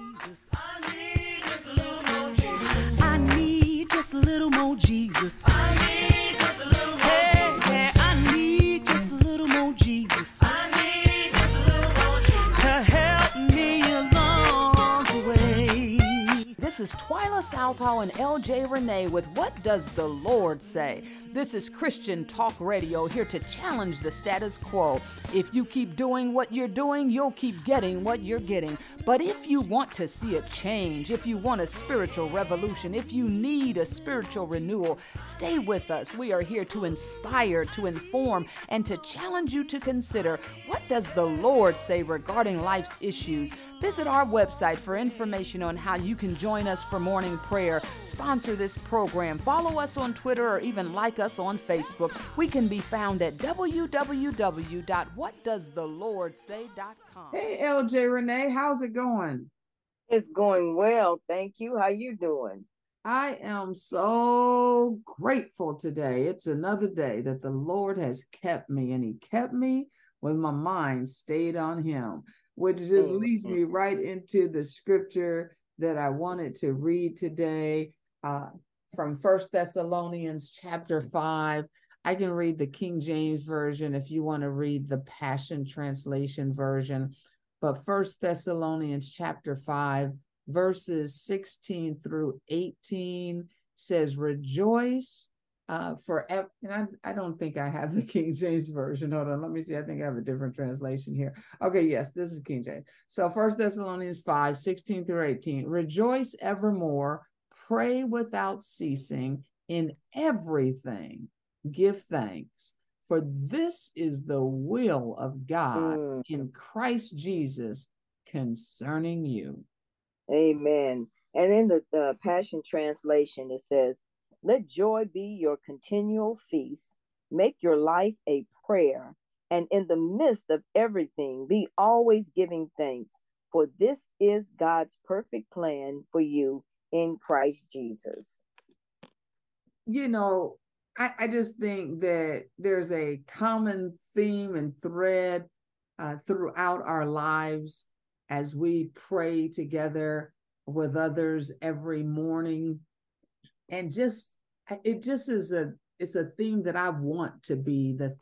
Jesus. I need just a little more Jesus. I need just a little more Jesus. I need just a little more hey, Jesus. Yeah, I need just a little more Jesus. I need just a little more Jesus. To help me along the way. This is Twyla Southall and LJ Renee with What Does the Lord Say? This is Christian Talk Radio here to challenge the status quo. If you keep doing what you're doing, you'll keep getting what you're getting. But if you want to see a change, if you want a spiritual revolution, if you need a spiritual renewal, stay with us. We are here to inspire, to inform, and to challenge you to consider what does the Lord say regarding life's issues. Visit our website for information on how you can join us for morning prayer, sponsor this program, follow us on Twitter, or even like us on Facebook. We can be found at www.whatdoesthelordsay.com. Hey, LJ Renee, how's it going? It's going well. Thank you. How you doing? I am so grateful today. It's another day that the Lord has kept me, and He kept me when my mind stayed on Him, which just mm-hmm. leads me right into the scripture that I wanted to read today. Uh, from First Thessalonians chapter 5. I can read the King James version if you want to read the Passion Translation version. But First Thessalonians chapter 5, verses 16 through 18 says, Rejoice uh, forever. And I, I don't think I have the King James version. Hold on, let me see. I think I have a different translation here. Okay, yes, this is King James. So First Thessalonians 5, 16 through 18. Rejoice evermore pray without ceasing in everything give thanks for this is the will of god mm. in christ jesus concerning you. Amen. And in the, the passion translation it says let joy be your continual feast. Make your life a prayer. And in the midst of everything be always giving thanks for this is god's perfect plan for you in Christ Jesus. You know, I, I just think that there's a common theme and thread uh, throughout our lives as we pray together with others every morning. And just, it just is a, it's a theme that I want to be the,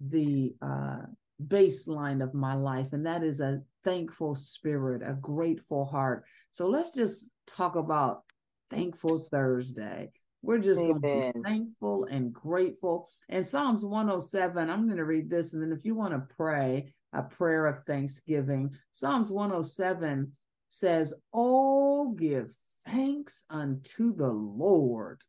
the, uh, baseline of my life, and that is a thankful spirit, a grateful heart. So let's just talk about Thankful Thursday. We're just Amen. going to be thankful and grateful. And Psalms 107, I'm going to read this. And then if you want to pray a prayer of thanksgiving, Psalms 107 says, Oh, give thanks unto the Lord.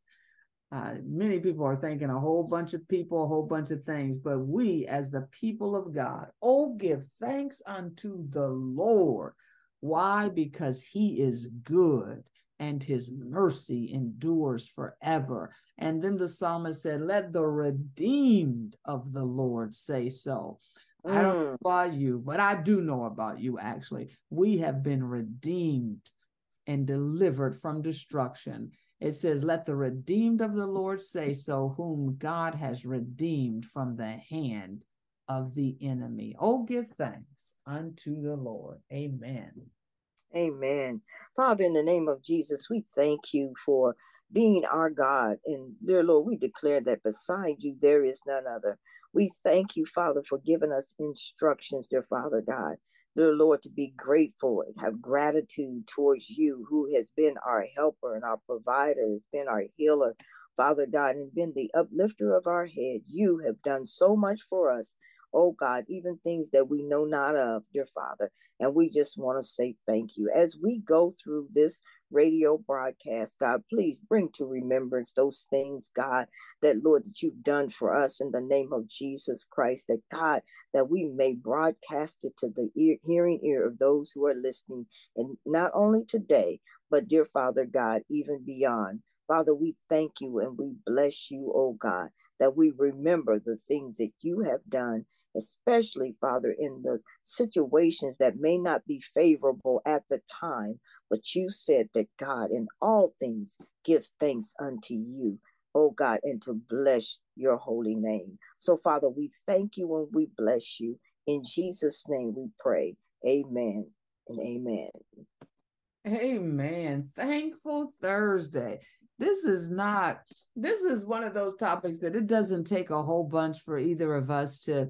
Uh, many people are thinking a whole bunch of people, a whole bunch of things, but we, as the people of God, oh, give thanks unto the Lord. Why? Because he is good and his mercy endures forever. And then the psalmist said, Let the redeemed of the Lord say so. Mm. I don't know mm. about you, but I do know about you actually. We have been redeemed and delivered from destruction. It says, Let the redeemed of the Lord say so, whom God has redeemed from the hand of the enemy. Oh, give thanks unto the Lord. Amen. Amen. Father, in the name of Jesus, we thank you for being our God. And dear Lord, we declare that beside you there is none other. We thank you, Father, for giving us instructions, dear Father God dear Lord, to be grateful and have gratitude towards you, who has been our helper and our provider, has been our healer, Father God, and been the uplifter of our head. You have done so much for us. Oh God, even things that we know not of, dear Father. And we just want to say thank you. As we go through this radio broadcast, God, please bring to remembrance those things, God, that Lord, that you've done for us in the name of Jesus Christ, that God, that we may broadcast it to the ear, hearing ear of those who are listening, and not only today, but dear Father God, even beyond. Father, we thank you and we bless you, oh God, that we remember the things that you have done especially, Father, in the situations that may not be favorable at the time. But you said that God, in all things, give thanks unto you, oh God, and to bless your holy name. So, Father, we thank you and we bless you. In Jesus' name we pray. Amen and amen. Amen. Thankful Thursday. This is not, this is one of those topics that it doesn't take a whole bunch for either of us to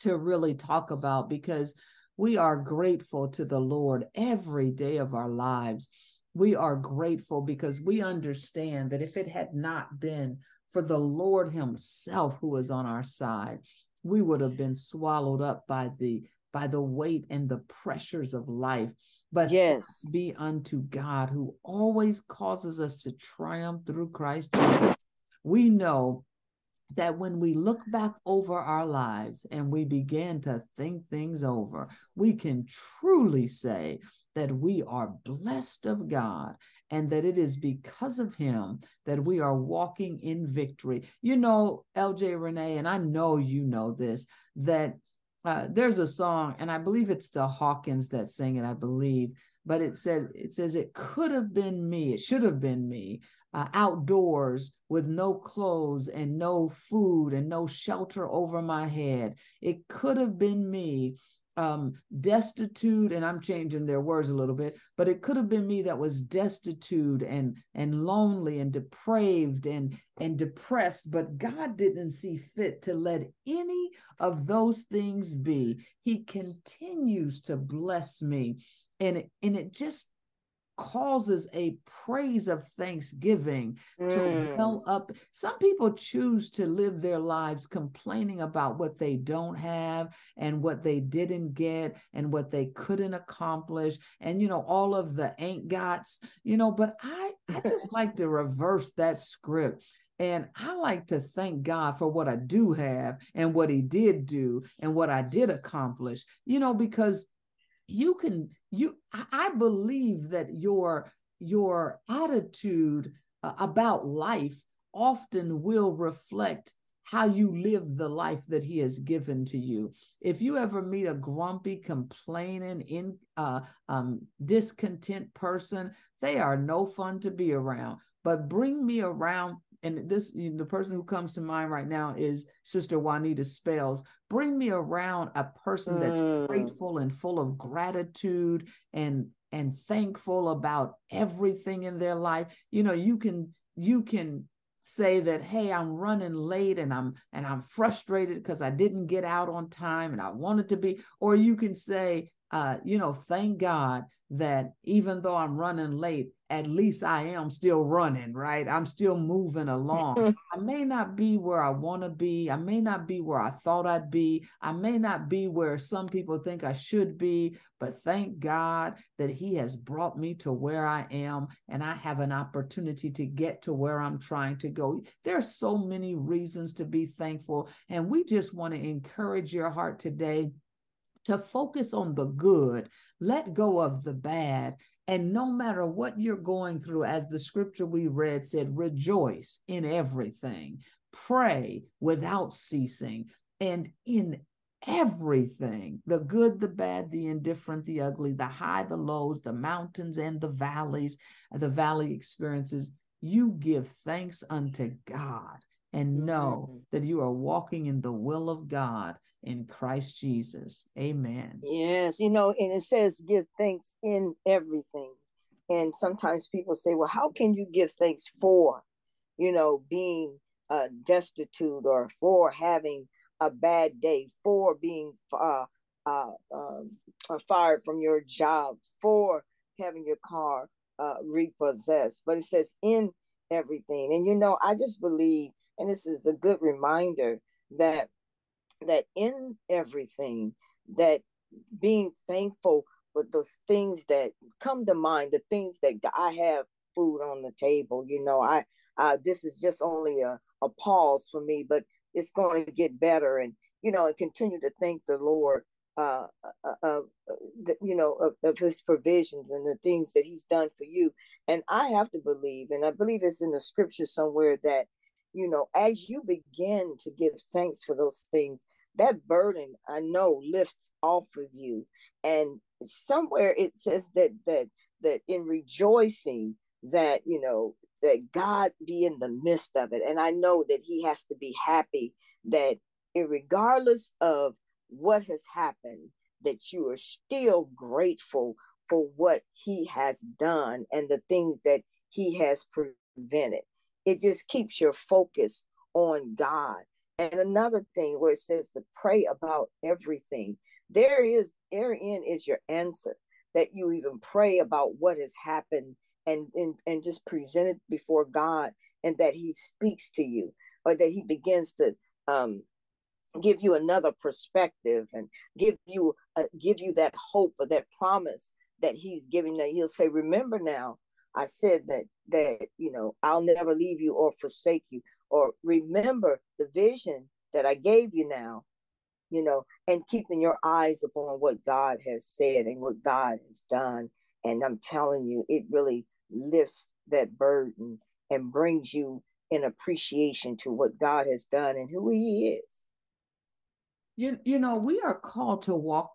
to really talk about because we are grateful to the Lord every day of our lives. We are grateful because we understand that if it had not been for the Lord Himself who is on our side, we would have been swallowed up by the by the weight and the pressures of life. But yes, be unto God who always causes us to triumph through Christ Jesus. We know that when we look back over our lives and we begin to think things over, we can truly say that we are blessed of God and that it is because of Him that we are walking in victory. You know, LJ Renee, and I know you know this, that uh, there's a song, and I believe it's the Hawkins that sing it, I believe, but it says it says it could have been me, it should have been me, uh, outdoors with no clothes and no food and no shelter over my head. It could have been me um, destitute, and I'm changing their words a little bit, but it could have been me that was destitute and and lonely and depraved and and depressed. But God didn't see fit to let any of those things be. He continues to bless me, and it, and it just causes a praise of thanksgiving mm. to well up. Some people choose to live their lives complaining about what they don't have and what they didn't get and what they couldn't accomplish and you know all of the ain't gots, you know, but I I just like to reverse that script and I like to thank God for what I do have and what He did do and what I did accomplish, you know, because you can you i believe that your your attitude uh, about life often will reflect how you live the life that he has given to you. If you ever meet a grumpy complaining in uh, um, discontent person they are no fun to be around. But bring me around and this the person who comes to mind right now is Sister Juanita Spells. Bring me around a person that's mm. grateful and full of gratitude and and thankful about everything in their life. You know, you can you can say that hey i'm running late and i'm and i'm frustrated because i didn't get out on time and i wanted to be or you can say uh, you know, thank God that even though I'm running late, at least I am still running, right? I'm still moving along. Mm-hmm. I may not be where I want to be. I may not be where I thought I'd be. I may not be where some people think I should be, but thank God that He has brought me to where I am and I have an opportunity to get to where I'm trying to go. There are so many reasons to be thankful. And we just want to encourage your heart today to focus on the good, let go of the bad. And no matter what you're going through, as the scripture we read said, rejoice in everything, pray without ceasing, and in everything the good, the bad, the indifferent, the ugly, the high, the lows, the mountains, and the valleys, the valley experiences you give thanks unto God and know mm-hmm. that you are walking in the will of God in Christ Jesus. Amen. Yes, you know, and it says give thanks in everything. And sometimes people say, well, how can you give thanks for, you know, being uh, destitute or for having a bad day, for being uh, uh, um, uh, fired from your job, for having your car uh, repossessed? But it says in everything. And, you know, I just believe, and this is a good reminder that that in everything that being thankful for those things that come to mind the things that i have food on the table you know i uh, this is just only a, a pause for me but it's going to get better. And you know and continue to thank the lord uh, uh, uh, the, you know of, of his provisions and the things that he's done for you. And i have to believe and i believe it's in the scripture somewhere that you know, as you begin to give thanks for those things, that burden I know lifts off of you. And somewhere it says that that that in rejoicing that you know that God be in the midst of it. And I know that He has to be happy that regardless of what has happened, that you are still grateful for what he has done and the things that he has prevented. It just keeps your focus on God. And another thing where it says to pray about everything, there is therein is your answer that you even pray about what has happened and, and, and just present it before God and that he speaks to you or that he begins to um, give you another perspective and give you uh, give you that hope or that promise that he's giving that he'll say remember now i said that that you know i'll never leave you or forsake you or remember the vision that i gave you now you know and keeping your eyes upon what god has said and what god has done and i'm telling you it really lifts that burden and brings you in appreciation to what god has done and who he is you, you know, we are called to walk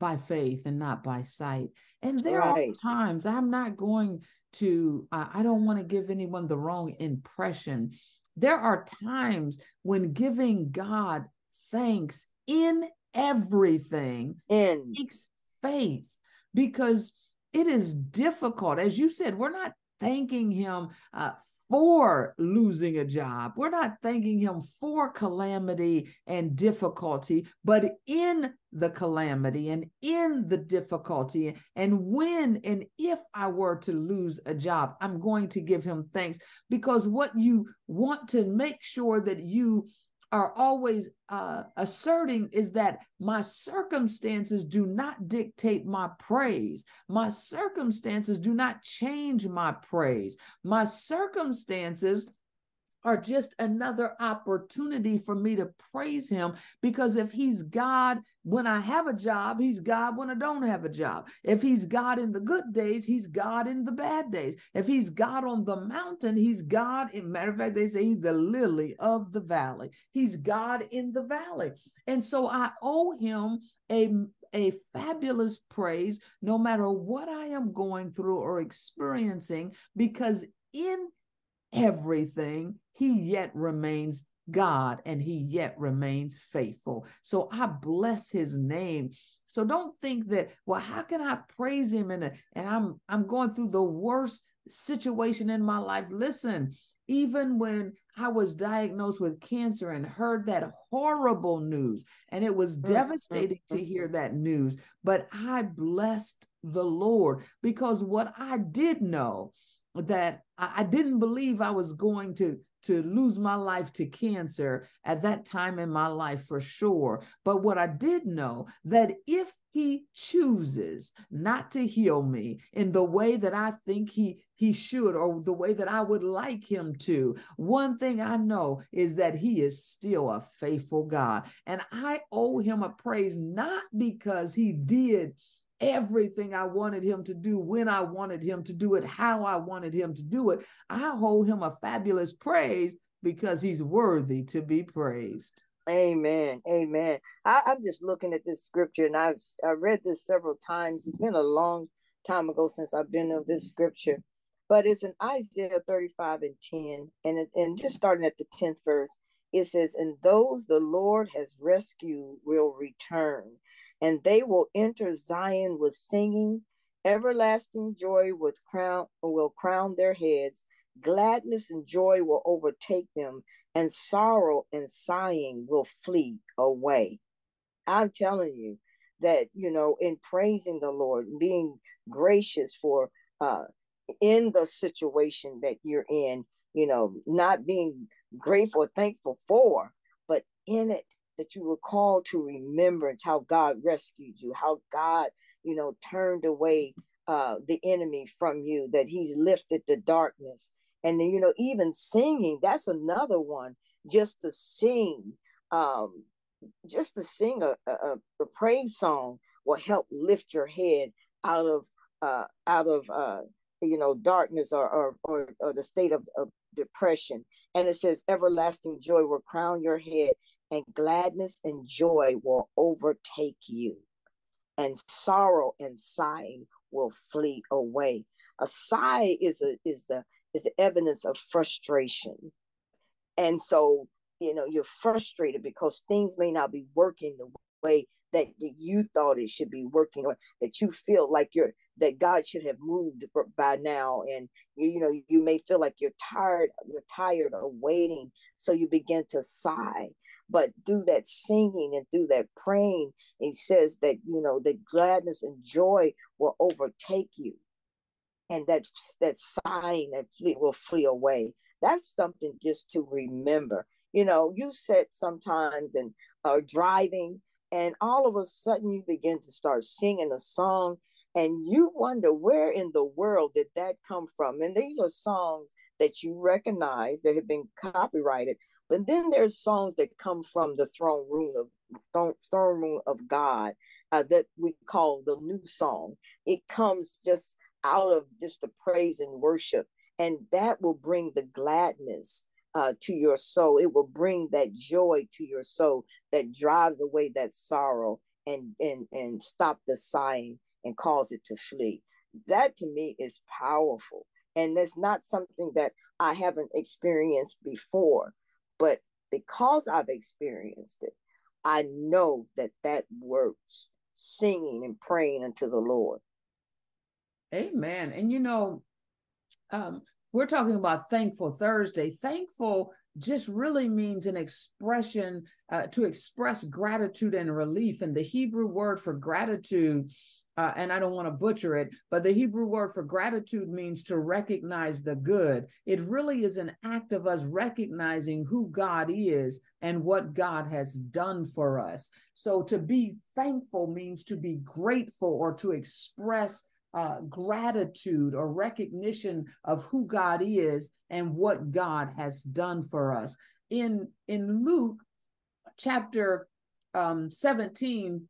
by faith and not by sight. And there right. are times I'm not going to, uh, I don't want to give anyone the wrong impression. There are times when giving God thanks in everything in. takes faith because it is difficult. As you said, we're not thanking Him uh, for losing a job. We're not thanking him for calamity and difficulty, but in the calamity and in the difficulty. And when and if I were to lose a job, I'm going to give him thanks because what you want to make sure that you are always uh, asserting is that my circumstances do not dictate my praise. My circumstances do not change my praise. My circumstances are just another opportunity for me to praise him because if he's God when I have a job, he's God when I don't have a job. If he's God in the good days, he's God in the bad days. If he's God on the mountain, he's God. In matter of fact, they say he's the lily of the valley. He's God in the valley. And so I owe him a, a fabulous praise no matter what I am going through or experiencing because in everything, he yet remains God and he yet remains faithful. So I bless his name. So don't think that, well, how can I praise him and, and I'm I'm going through the worst situation in my life. Listen, even when I was diagnosed with cancer and heard that horrible news, and it was mm, devastating to mm, hear mm. that news, but I blessed the Lord because what I did know that I didn't believe I was going to to lose my life to cancer at that time in my life for sure. But what I did know that if he chooses not to heal me in the way that I think he he should or the way that I would like him to, one thing I know is that he is still a faithful God. And I owe him a praise not because he did everything I wanted him to do when I wanted him to do it, how I wanted him to do it. I hold him a fabulous praise because he's worthy to be praised. Amen. Amen. I, am just looking at this scripture and I've I read this several times. It's been a long time ago since I've been of this scripture, but it's in Isaiah 35 and 10. And, and just starting at the 10th verse, it says, And those the Lord has rescued will return and they will enter Zion with singing. Everlasting joy with crown will crown their heads. Gladness and joy will overtake them, and sorrow and sighing will flee away. I'm telling you that, you know, in praising the Lord, being gracious for uh in the situation that you're in, you know, not being grateful, thankful for, but in it that you were called to remembrance how God rescued you, how God, you know, turned away uh, the enemy from you, that He lifted the darkness. And then, you know, even singing, that's another one, just to sing, um, just to sing a, a, a praise song will help lift your head out of uh, out of uh, you know darkness or or, or, or the state of, of depression. And it says, everlasting joy will crown your head and gladness and joy will overtake you, and sorrow and sighing will flee away. A sigh is a is the is the evidence of frustration, and so you know you're frustrated because things may not be working the way that you thought it should be working, or that you feel like you're that God should have moved by now. And you, you know, you may feel like you're tired, you're tired of waiting. So you begin to sigh. But through that singing and through that praying, he says that, you know, that gladness and joy will overtake you. And that that sighing that flee, will flee away. That's something just to remember. You know, you said sometimes and are uh, driving, and all of a sudden you begin to start singing a song and you wonder where in the world did that come from and these are songs that you recognize that have been copyrighted but then there's songs that come from the throne room of throne, throne room of god uh, that we call the new song it comes just out of just the praise and worship and that will bring the gladness uh, to your soul it will bring that joy to your soul that drives away that sorrow and and and stop the sighing and cause it to flee. That to me is powerful. And that's not something that I haven't experienced before. But because I've experienced it, I know that that works singing and praying unto the Lord. Amen. And you know, um, we're talking about thankful Thursday. Thankful just really means an expression uh, to express gratitude and relief. And the Hebrew word for gratitude uh, and I don't want to butcher it, but the Hebrew word for gratitude means to recognize the good. It really is an act of us recognizing who God is and what God has done for us. So to be thankful means to be grateful or to express uh, gratitude or recognition of who God is and what God has done for us. In in Luke chapter um, 17,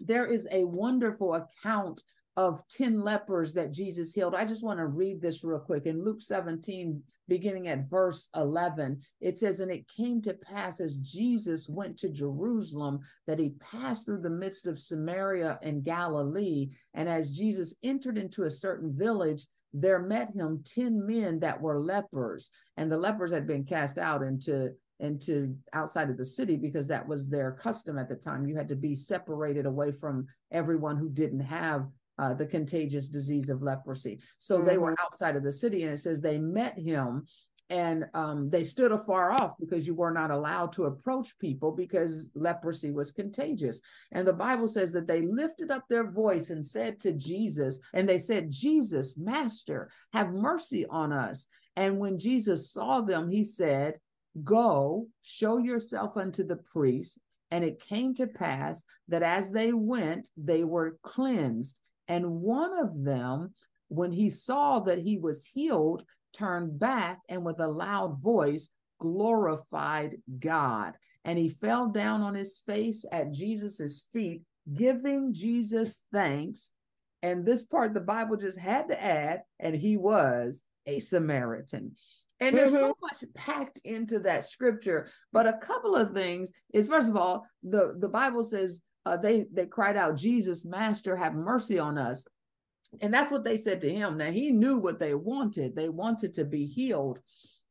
there is a wonderful account of 10 lepers that Jesus healed. I just want to read this real quick. In Luke 17, beginning at verse 11, it says, And it came to pass as Jesus went to Jerusalem that he passed through the midst of Samaria and Galilee. And as Jesus entered into a certain village, there met him 10 men that were lepers, and the lepers had been cast out into into outside of the city because that was their custom at the time. You had to be separated away from everyone who didn't have uh, the contagious disease of leprosy. So mm-hmm. they were mm-hmm. outside of the city, and it says they met him and um, they stood afar off because you were not allowed to approach people because leprosy was contagious. And the Bible says that they lifted up their voice and said to Jesus, and they said, Jesus, Master, have mercy on us. And when Jesus saw them, he said, Go, show yourself unto the priest. And it came to pass that as they went, they were cleansed. And one of them, when he saw that he was healed, turned back and with a loud voice glorified God. And he fell down on his face at Jesus's feet, giving Jesus thanks. And this part the Bible just had to add, and he was a Samaritan. And there's mm-hmm. so much packed into that scripture. But a couple of things is first of all, the, the Bible says uh, they they cried out, Jesus, Master, have mercy on us. And that's what they said to him. Now he knew what they wanted. They wanted to be healed.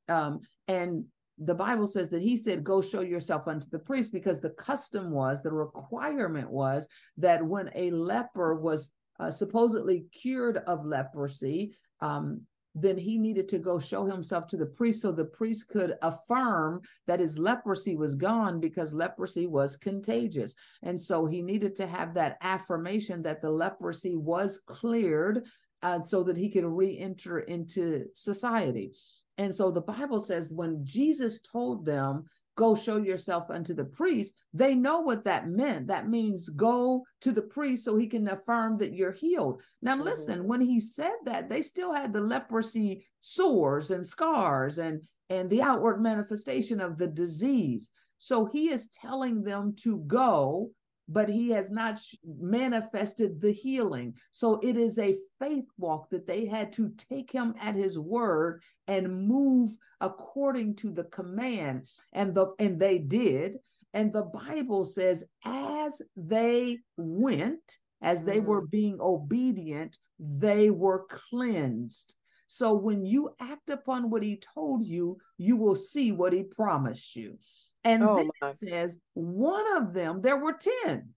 Um, and the Bible says that he said, Go show yourself unto the priest, because the custom was, the requirement was that when a leper was uh, supposedly cured of leprosy, um, then he needed to go show himself to the priest so the priest could affirm that his leprosy was gone because leprosy was contagious. And so he needed to have that affirmation that the leprosy was cleared uh, so that he could re enter into society. And so the Bible says when Jesus told them go show yourself unto the priest, they know what that meant. That means go to the priest so he can affirm that you're healed. Now, mm-hmm. listen, when he said that, they still had the leprosy sores and scars and and the outward manifestation of the disease. So he is telling them to go but he has not manifested the healing. So it is a faith walk that they had to take him at his word and move according to the command. And the and they did. And the Bible says, as they went, as they mm. were being obedient, they were cleansed. So when you act upon what he told you, you will see what he promised you. And oh, then it says one of them, there were 10.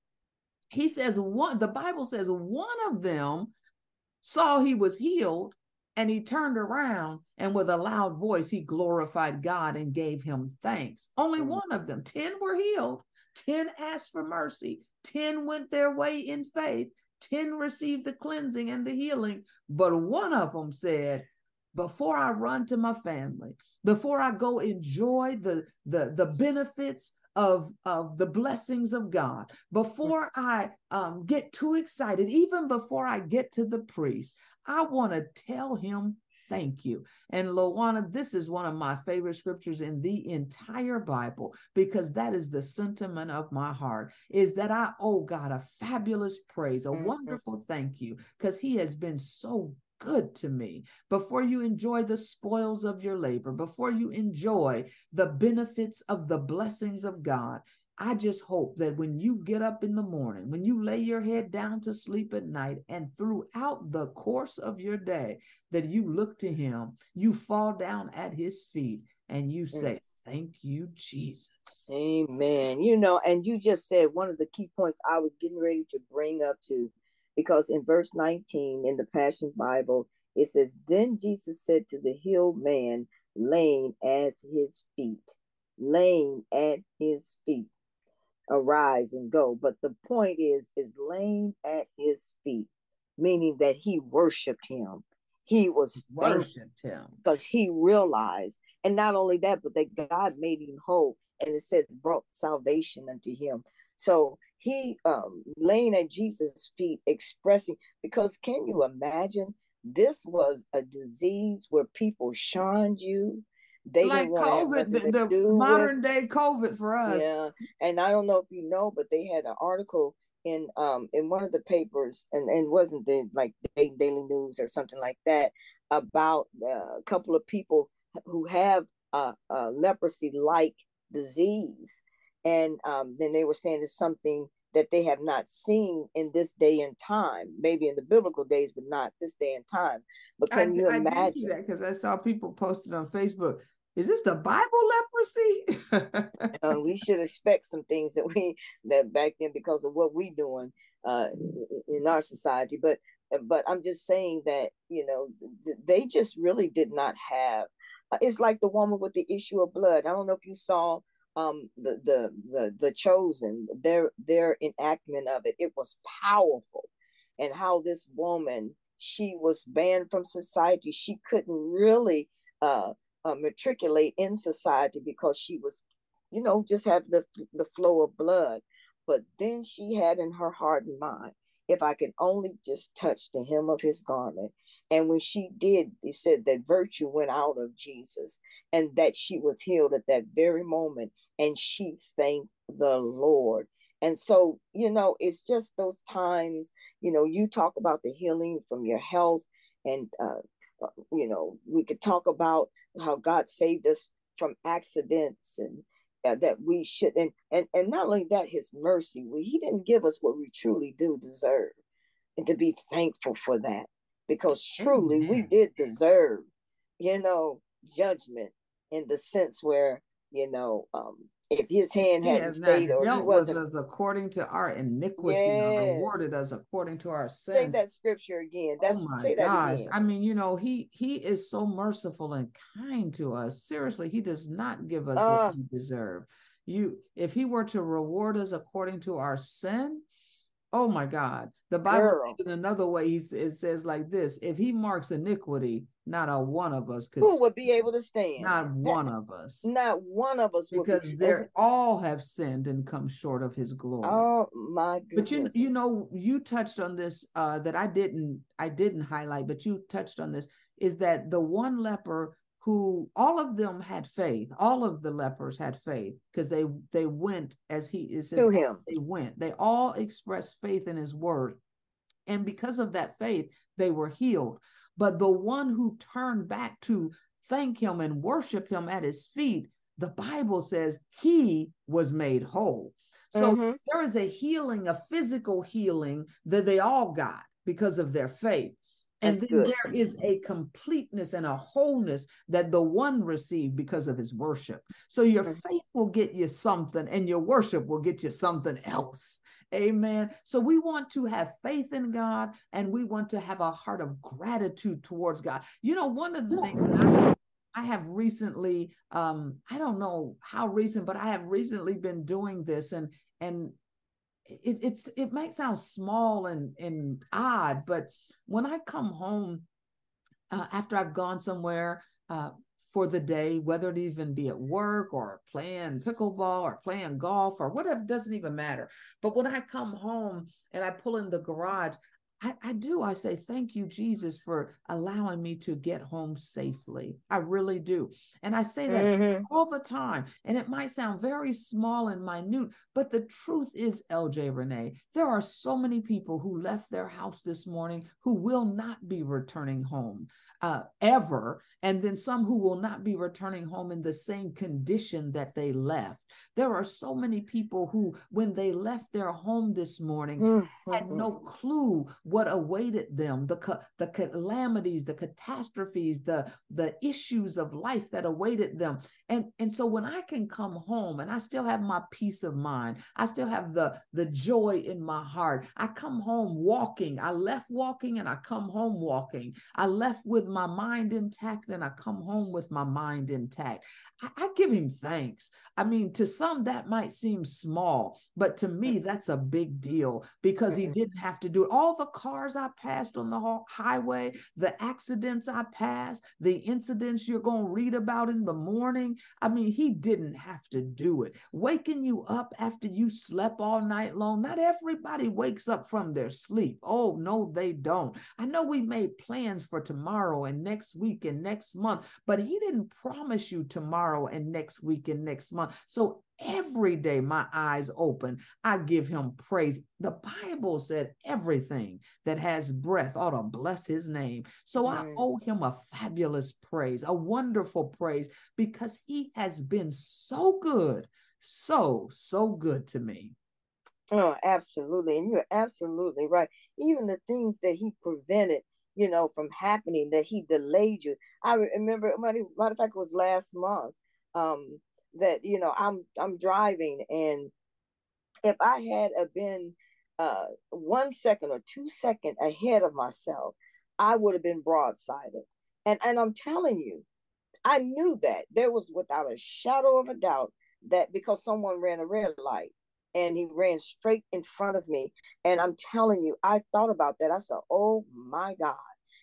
He says one, the Bible says one of them saw he was healed, and he turned around and with a loud voice, he glorified God and gave him thanks. Only mm. one of them, 10 were healed, 10 asked for mercy, 10 went their way in faith, 10 received the cleansing and the healing, but one of them said, before I run to my family, before I go enjoy the, the, the benefits of, of the blessings of God, before I um, get too excited, even before I get to the priest, I want to tell him thank you. And Lawana, this is one of my favorite scriptures in the entire Bible because that is the sentiment of my heart is that I owe God a fabulous praise, a mm-hmm. wonderful thank you because he has been so good to me. Before you enjoy the spoils of your labor, before you enjoy the benefits of the blessings of God, I just hope that when you get up in the morning, when you lay your head down to sleep at night, and throughout the course of your day, that you look to Him, you fall down at His feet, and you mm. say, Thank you, Jesus. Amen. You know, and you just said one of the key points I was getting ready to bring up to, because in verse 19 in the Passion Bible, it says, Then Jesus said to the healed man, laying at his feet, laying at his feet arise and go. But the point is, is laying at his feet, meaning that he worshiped him. He was worshiped him because he realized, and not only that, but that God made him whole, and it says brought salvation unto him. So he um, laying at Jesus' feet, expressing because can you imagine? This was a disease where people shunned you they like COVID, the, the modern with, day COVID for us. Yeah, and I don't know if you know, but they had an article in um in one of the papers, and and wasn't the like Daily News or something like that about uh, a couple of people who have a, a leprosy like disease, and um, then they were saying it's something that they have not seen in this day and time, maybe in the biblical days, but not this day and time. But can I, you imagine? I see that because I saw people posted on Facebook is this the Bible leprosy? um, we should expect some things that we that back then because of what we doing uh, in our society. But but I'm just saying that you know they just really did not have. Uh, it's like the woman with the issue of blood. I don't know if you saw um, the the the the chosen their their enactment of it. It was powerful, and how this woman she was banned from society. She couldn't really uh, uh, matriculate in society because she was, you know, just have the the flow of blood. But then she had in her heart and mind, if I could only just touch the hem of his garment. And when she did, he said that virtue went out of Jesus and that she was healed at that very moment. And she thanked the Lord. And so, you know, it's just those times, you know, you talk about the healing from your health and uh, uh, you know, we could talk about how God saved us from accidents and uh, that we should, and, and, and not only that, his mercy, he didn't give us what we truly do deserve and to be thankful for that because truly Amen. we did deserve, you know, judgment in the sense where, you know, um, if his hand he hadn't stayed or he wasn't us according to our iniquity yes. rewarded us according to our sins. Say that scripture again. That's oh my gosh. I mean, you know, he he is so merciful and kind to us. Seriously, he does not give us uh, what we deserve. You if he were to reward us according to our sin, oh my God. The Bible Girl. says in another way, he, it says like this if he marks iniquity, not a one of us could who would be able to stand. Not one of us. Not one of us because be they all have sinned and come short of his glory. Oh my goodness. But you you know you touched on this uh that I didn't I didn't highlight, but you touched on this is that the one leper who all of them had faith all of the lepers had faith because they they went as he is to him they went they all expressed faith in his word and because of that faith they were healed but the one who turned back to thank him and worship him at his feet, the Bible says he was made whole. So mm-hmm. there is a healing, a physical healing that they all got because of their faith. And then good. there is a completeness and a wholeness that the one received because of his worship. So your mm-hmm. faith will get you something, and your worship will get you something else. Amen. So we want to have faith in God and we want to have a heart of gratitude towards God. You know, one of the things that I I have recently, um, I don't know how recent, but I have recently been doing this, and and it, it's it might sound small and and odd, but when I come home uh, after I've gone somewhere uh, for the day, whether it even be at work or playing pickleball or playing golf or whatever, doesn't even matter. But when I come home and I pull in the garage, I, I, do. I say, thank you, Jesus, for allowing me to get home safely. I really do. And I say that mm-hmm. all the time. And it might sound very small and minute, but the truth is, LJ Renee, there are so many people who left their house this morning who will not be returning home uh, ever, and then some who will not be returning home in the same condition that they left. There are so many people who, when they left their home this morning, mm-hmm. had no clue what awaited them, the, the calamities, the catastrophes, the, the issues of life that awaited them. And, and so when I can come home and I still have my peace of mind, I still have the, the joy in my heart. I come home walking. I left walking and I come home walking. I left with my mind intact and I come home with my mind intact. I, I give him thanks. I mean, to some that might seem small, but to me, that's a big deal because he mm-hmm. didn't have to do it. All the cars I passed on the highway, the accidents I passed, the incidents you're going to read about in the morning. I mean, he didn't have to do it. Waking you up after you slept all night long, not everybody wakes up from their sleep. Oh, no, they don't. I know we made plans for tomorrow and next week and next month, but he didn't promise you tomorrow and next week and next month. So every day my eyes open, I give him praise. The Bible said everything that has breath ought to bless his name. So I owe him a fabulous praise, a wonderful praise, because he has been so good, so, so good to me. Oh, absolutely. And you're absolutely right. Even the things that he prevented, you know, from happening, that he delayed you. I remember, matter of fact, it was last month. Um, that you know i'm i'm driving and if i had been uh one second or two second ahead of myself i would have been broadsided. And and i'm telling you i knew that. There was without a shadow of a doubt that because someone ran a red light and he ran straight in front of me and i'm telling you i thought about that. I said oh my god.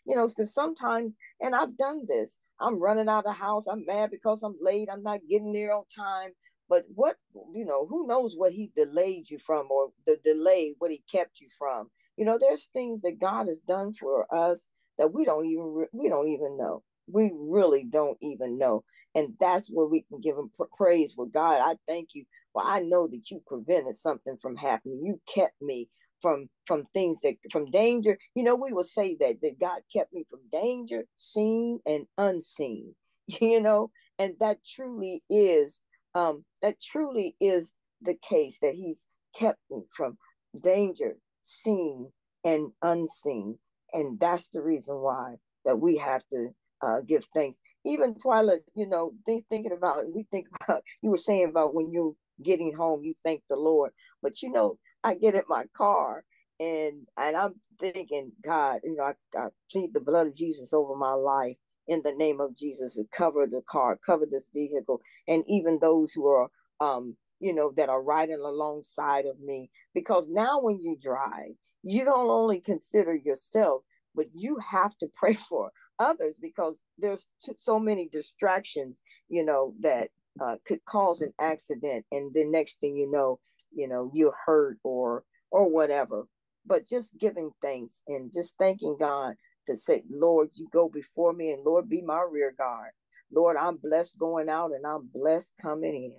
You know because sometimes and i've done this I'm running out of the house. I'm mad because I'm late. I'm not getting there on time. But what, you know, who knows what he delayed you from or the delay, what he kept you from. You know, there's things that God has done for us that we don't even we don't even know. We really don't even know. And that's where we can give him praise for God. I thank you. Well, I know that you prevented something from happening. You kept me from from things that from danger. You know we will say that that god kept me from danger seen and unseen you know? And that truly is um that truly is the case that he's kept me from danger seen and unseen. And that's the reason why that we have to uh, give thanks. Even Twyla you know think, thinking about we think about you were saying about when you're getting home you thank the lord. But you know I get in my car and and I'm thinking, God, you know, I, I plead the blood of Jesus over my life in the name of Jesus to cover the car, cover this vehicle, and even those who are um, you know, that are riding alongside of me. Because now when you drive, you don't only consider yourself, but you have to pray for others because there's t- so many distractions, you know, that uh, could cause an accident, and the next thing you know, you know you're hurt or or whatever. But just giving thanks and just thanking god to say lord you go before me and lord be my rear guard. Lord i'm blessed going out and i'm blessed coming in.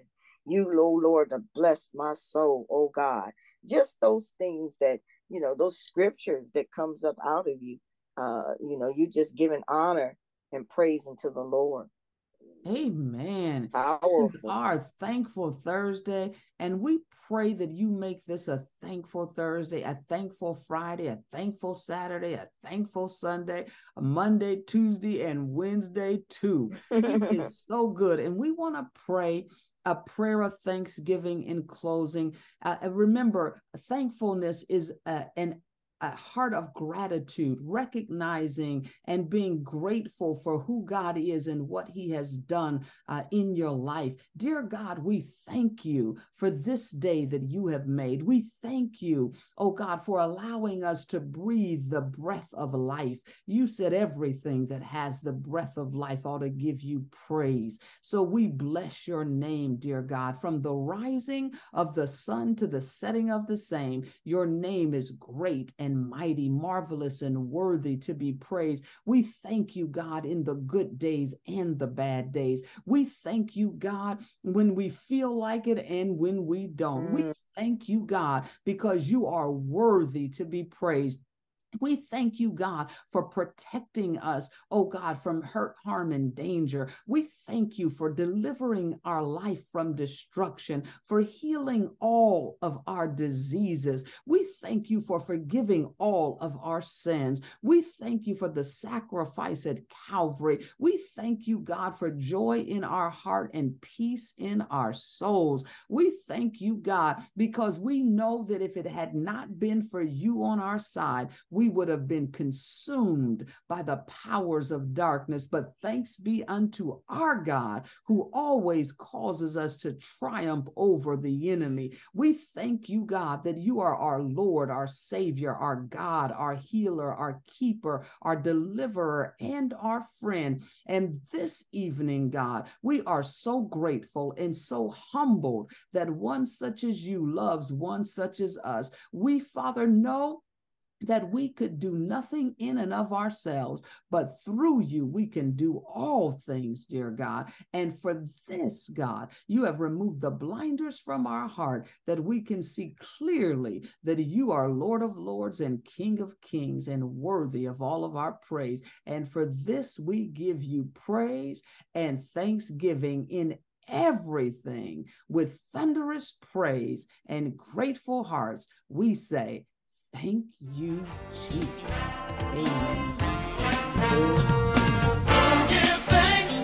You oh lord to bless my soul oh god. Just those things that you know those scriptures that comes up out of you uh you know you just giving honor and praise unto the lord Amen. Powerful. This is our thankful Thursday, and we pray that you make this a thankful Thursday, a thankful Friday, a thankful Saturday, a thankful Sunday, a Monday, Tuesday, and Wednesday too. It is so good. And we want to pray a prayer of thanksgiving in closing. Uh, remember, thankfulness is uh, an a heart of gratitude, recognizing and being grateful for who God is and what He has done uh, in your life. Dear God, we thank you for this day that you have made. We thank you, oh God, for allowing us to breathe the breath of life. You said everything that has the breath of life ought to give you praise. So we bless your name, dear God, from the rising of the sun to the setting of the same. Your name is great and and mighty, marvelous and worthy to be praised. We thank you, God, in the good days and the bad days. We thank you, God, when we feel like it and when we don't. Mm. We thank you, God, because you are worthy to be praised. We thank you, God, for protecting us, oh God, from hurt, harm, and danger. We thank you for delivering our life from destruction, for healing all of our diseases. We thank you for forgiving all of our sins. We thank you for the sacrifice at Calvary. We thank you, God, for joy in our heart and peace in our souls. We thank you, God, because we know that if it had not been for you on our side, we we would have been consumed by the powers of darkness. But thanks be unto our God, who always causes us to triumph over the enemy. We thank you, God, that you are our Lord, our Savior, our God, our healer, our keeper, our deliverer, and our friend. And this evening, God, we are so grateful and so humbled that one such as you loves one such as us. We, Father, know that we could do nothing in and of ourselves, but through you we can do all things, dear God. And for this, God, you have removed the blinders from our heart that we can see clearly that you are Lord of Lords and King of Kings and worthy of all of our praise. And for this, we give you praise and thanksgiving in everything with thunderous praise and grateful hearts. We say, Thank you, Jesus. Amen. Give thanks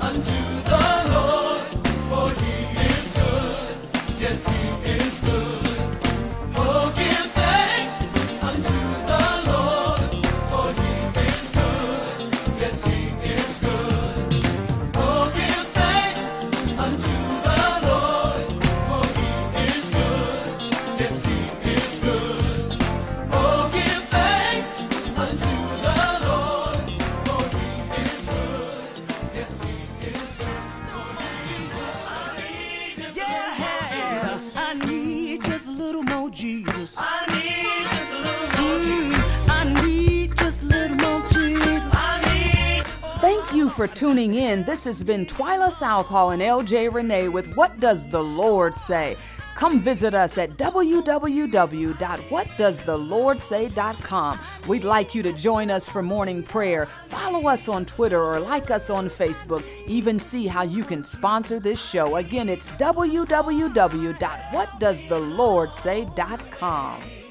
unto the Lord, for he is good. Yes, he is good. Tuning in. This has been Twyla Southall and LJ Renee with What Does the Lord Say? Come visit us at www.whatdoesthelordsay.com. We'd like you to join us for morning prayer. Follow us on Twitter or like us on Facebook. Even see how you can sponsor this show. Again, it's www.whatdoesthelordsay.com.